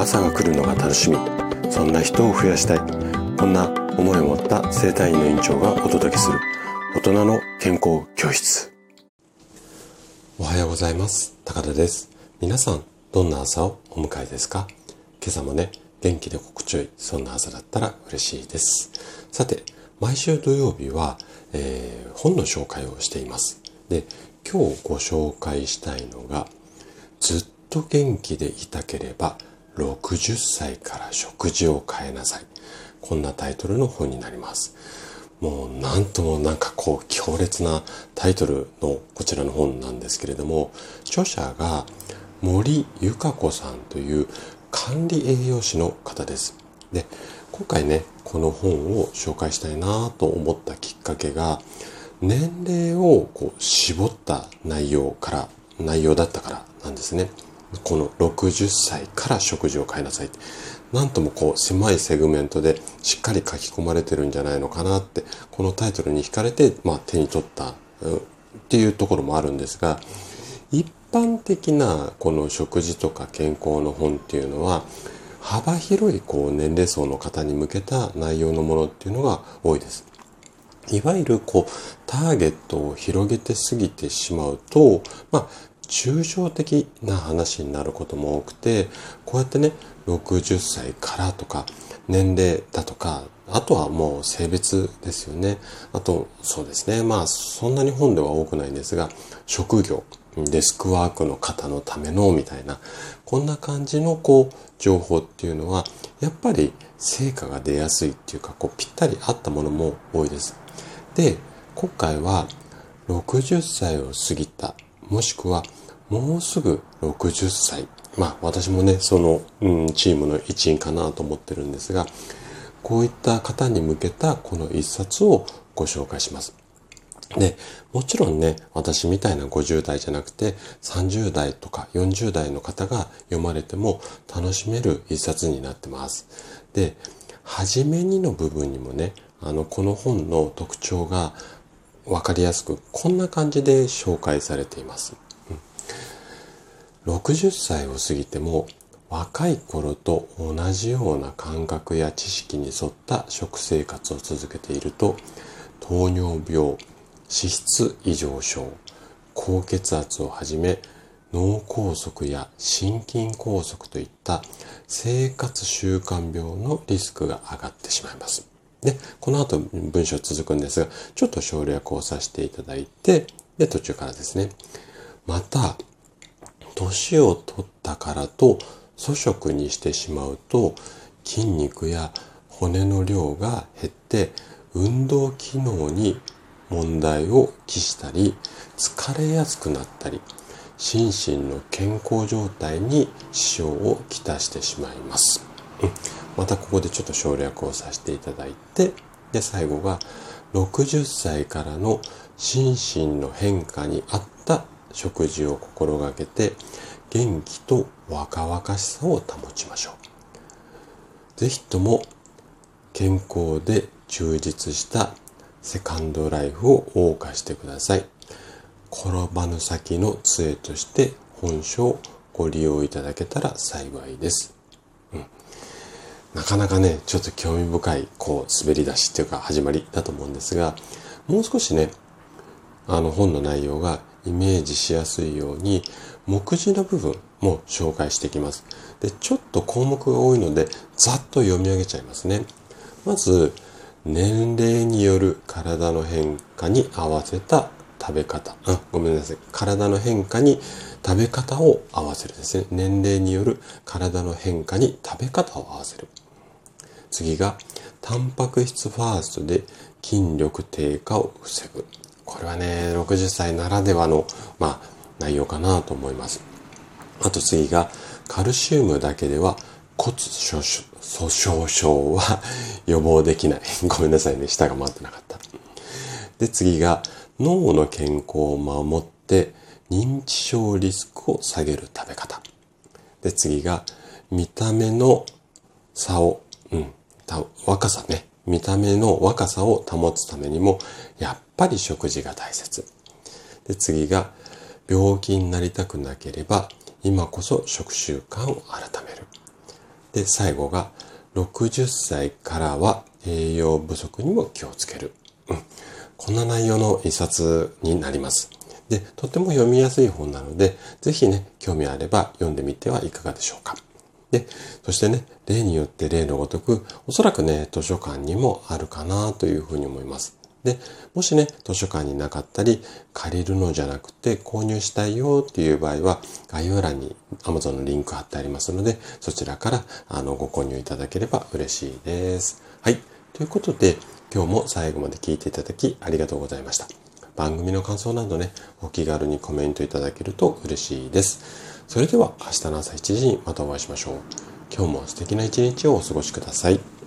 朝が来るのが楽しみ。そんな人を増やしたい。こんな思いを持った生体院の院長がお届けする。大人の健康教室。おはようございます。高田です。皆さんどんな朝をお迎えですか？今朝もね元気で心地よいそんな朝だったら嬉しいです。さて毎週土曜日は、えー、本の紹介をしています。で今日ご紹介したいのがずっと元気でいたければ60歳から食事を変えなさい。こんなタイトルの本になります。もうなんともなんかこう強烈なタイトルのこちらの本なんですけれども、著者が森ゆか子さんという管理栄養士の方です。で、今回ね、この本を紹介したいなと思ったきっかけが、年齢をこう絞った内容から、内容だったからなんですね。この60歳から食事を変えなさい。なんともこう狭いセグメントでしっかり書き込まれてるんじゃないのかなって、このタイトルに惹かれて、まあ、手に取ったっていうところもあるんですが、一般的なこの食事とか健康の本っていうのは、幅広いこう年齢層の方に向けた内容のものっていうのが多いです。いわゆるこうターゲットを広げてすぎてしまうと、まあ抽象的な話になることも多くて、こうやってね、60歳からとか、年齢だとか、あとはもう性別ですよね。あと、そうですね。まあ、そんなに本では多くないんですが、職業、デスクワークの方のための、みたいな、こんな感じの、こう、情報っていうのは、やっぱり成果が出やすいっていうか、こう、ぴったり合ったものも多いです。で、今回は、60歳を過ぎた、もしくはもうすぐ60歳。まあ私もね、その、うん、チームの一員かなと思ってるんですが、こういった方に向けたこの一冊をご紹介します。で、もちろんね、私みたいな50代じゃなくて30代とか40代の方が読まれても楽しめる一冊になってます。で、初めにの部分にもね、あの、この本の特徴がわかりやすく、こんな感じで紹介されています。60歳を過ぎても若い頃と同じような感覚や知識に沿った食生活を続けていると糖尿病脂質異常症高血圧をはじめ脳梗塞や心筋梗塞といった生活習慣病のリスクが上がってしまいます。で、この後文章続くんですが、ちょっと省略をさせていただいて、で、途中からですね。また、年を取ったからと粗食にしてしまうと筋肉や骨の量が減って運動機能に問題を期したり疲れやすくなったり心身の健康状態に支障をきたしてしまいます。またここでちょっと省略をさせていただいてで最後が60歳からの心身の変化に合っ食事を心がけて元気と若々しさを保ちましょう。ぜひとも健康で充実したセカンドライフを謳歌してください。転ばぬ先の杖として本書をご利用いただけたら幸いです。うん、なかなかね、ちょっと興味深い、こう、滑り出しっていうか始まりだと思うんですが、もう少しね、あの本の内容がイメージしやすいように目次の部分も紹介していきます。で、ちょっと項目が多いのでざっと読み上げちゃいますね。まず、年齢による体の変化に合わせた食べ方。あ、ごめんなさい。体の変化に食べ方を合わせるですね。年齢による体の変化に食べ方を合わせる。次が、タンパク質ファーストで筋力低下を防ぐ。これはね、60歳ならではの、まあ、内容かなと思います。あと次が、カルシウムだけでは骨粗鬆症は予防できない。ごめんなさいね、舌が回ってなかった。で、次が、脳の健康を守って認知症リスクを下げる食べ方。で、次が、見た目の差を、うん、若さね。見た目の若さを保つためにも、やっぱり食事が大切。で、次が、病気になりたくなければ、今こそ食習慣を改める。で、最後が、60歳からは栄養不足にも気をつける。うん。こんな内容の一冊になります。で、とても読みやすい本なので、ぜひね、興味あれば読んでみてはいかがでしょうか。で、そしてね、例によって例のごとく、おそらくね、図書館にもあるかなというふうに思います。で、もしね、図書館になかったり、借りるのじゃなくて購入したいよっていう場合は、概要欄に Amazon のリンク貼ってありますので、そちらからあのご購入いただければ嬉しいです。はい。ということで、今日も最後まで聞いていただきありがとうございました。番組の感想などね、お気軽にコメントいただけると嬉しいです。それでは明日の朝7時にまたお会いしましょう。今日も素敵な一日をお過ごしください。